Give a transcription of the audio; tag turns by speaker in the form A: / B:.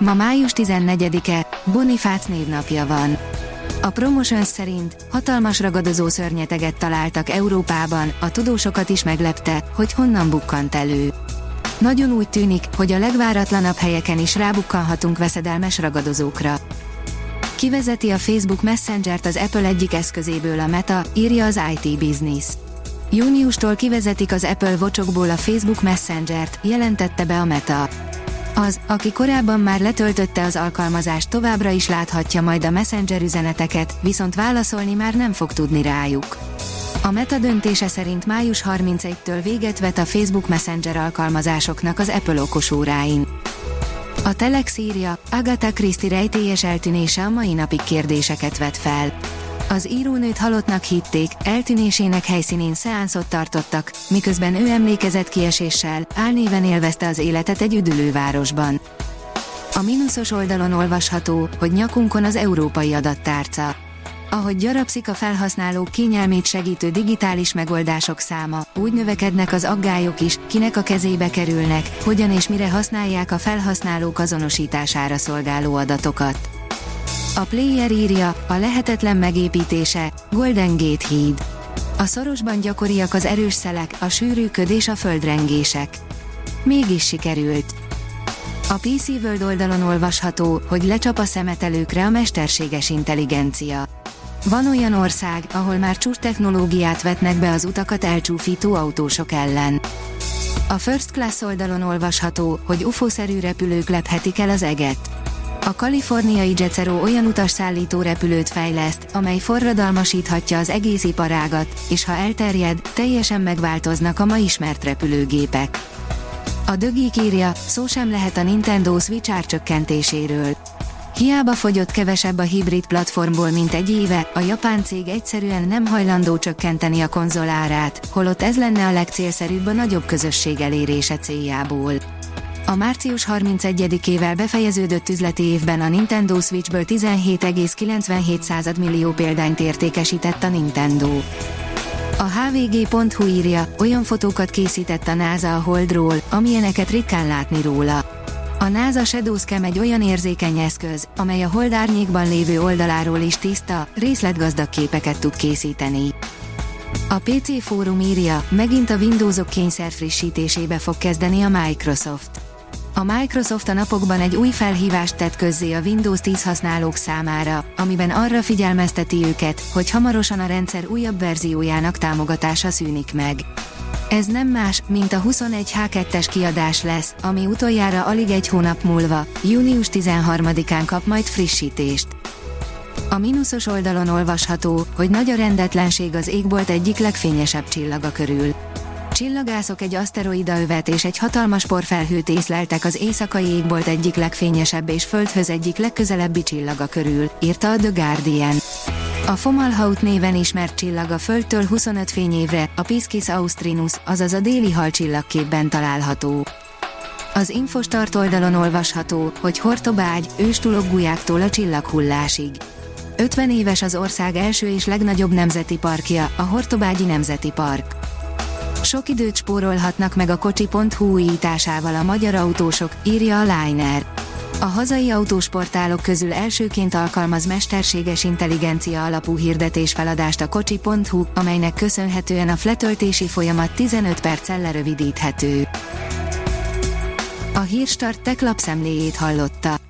A: Ma május 14-e, Bonifác névnapja van. A Promotions szerint hatalmas ragadozó szörnyeteget találtak Európában, a tudósokat is meglepte, hogy honnan bukkant elő. Nagyon úgy tűnik, hogy a legváratlanabb helyeken is rábukkanhatunk veszedelmes ragadozókra. Kivezeti a Facebook Messenger-t az Apple egyik eszközéből a Meta, írja az IT Business. Júniustól kivezetik az Apple Watchokból a Facebook Messenger-t, jelentette be a Meta. Az, aki korábban már letöltötte az alkalmazást továbbra is láthatja majd a Messenger üzeneteket, viszont válaszolni már nem fog tudni rájuk. A Meta döntése szerint május 31-től véget vet a Facebook Messenger alkalmazásoknak az Apple okosóráin. A Telex írja, Agatha Christie rejtélyes eltűnése a mai napig kérdéseket vet fel. Az írónőt halottnak hitték, eltűnésének helyszínén szeánszot tartottak, miközben ő emlékezett kieséssel, álnéven élvezte az életet egy üdülővárosban. A mínuszos oldalon olvasható, hogy nyakunkon az európai adattárca. Ahogy gyarapszik a felhasználók kényelmét segítő digitális megoldások száma, úgy növekednek az aggályok is, kinek a kezébe kerülnek, hogyan és mire használják a felhasználók azonosítására szolgáló adatokat. A player írja, a lehetetlen megépítése, Golden Gate híd. A szorosban gyakoriak az erős szelek, a sűrűköd és a földrengések. Mégis sikerült. A PC World oldalon olvasható, hogy lecsap a szemetelőkre a mesterséges intelligencia. Van olyan ország, ahol már csúcs technológiát vetnek be az utakat elcsúfító autósok ellen. A First Class oldalon olvasható, hogy UFO-szerű repülők lephetik el az eget. A kaliforniai Jetsero olyan utasszállító repülőt fejleszt, amely forradalmasíthatja az egész iparágat, és ha elterjed, teljesen megváltoznak a ma ismert repülőgépek. A dögik írja, szó sem lehet a Nintendo Switch árcsökkentéséről. Hiába fogyott kevesebb a hibrid platformból, mint egy éve, a japán cég egyszerűen nem hajlandó csökkenteni a konzol árát, holott ez lenne a legcélszerűbb a nagyobb közösség elérése céljából. A március 31-ével befejeződött üzleti évben a Nintendo Switchből 17,97 millió példányt értékesített a Nintendo. A hvg.hu írja, olyan fotókat készített a NASA a Holdról, amilyeneket ritkán látni róla. A NASA Shadowscam egy olyan érzékeny eszköz, amely a Hold árnyékban lévő oldaláról is tiszta, részletgazdag képeket tud készíteni. A PC fórum írja, megint a Windowsok kényszer frissítésébe fog kezdeni a Microsoft. A Microsoft a napokban egy új felhívást tett közzé a Windows 10 használók számára, amiben arra figyelmezteti őket, hogy hamarosan a rendszer újabb verziójának támogatása szűnik meg. Ez nem más, mint a 21H2-es kiadás lesz, ami utoljára alig egy hónap múlva, június 13-án kap majd frissítést. A mínuszos oldalon olvasható, hogy nagy a rendetlenség az égbolt egyik legfényesebb csillaga körül csillagászok egy övet és egy hatalmas porfelhőt észleltek az éjszakai égbolt egyik legfényesebb és Földhöz egyik legközelebbi csillaga körül, írta a The Guardian. A Fomalhaut néven ismert csillag a Földtől 25 fényévre, a Piscis Austrinus, azaz a déli halcsillagképben található. Az Infostart oldalon olvasható, hogy Hortobágy, őstulok gulyáktól a csillaghullásig. 50 éves az ország első és legnagyobb nemzeti parkja, a Hortobágyi Nemzeti Park. Sok időt spórolhatnak meg a kocsi.hu újításával a magyar autósok, írja a Liner. A hazai autósportálok közül elsőként alkalmaz mesterséges intelligencia alapú hirdetésfeladást a kocsi.hu, amelynek köszönhetően a fletöltési folyamat 15 perccel lerövidíthető. A Hírstart tech lapszemléjét hallotta.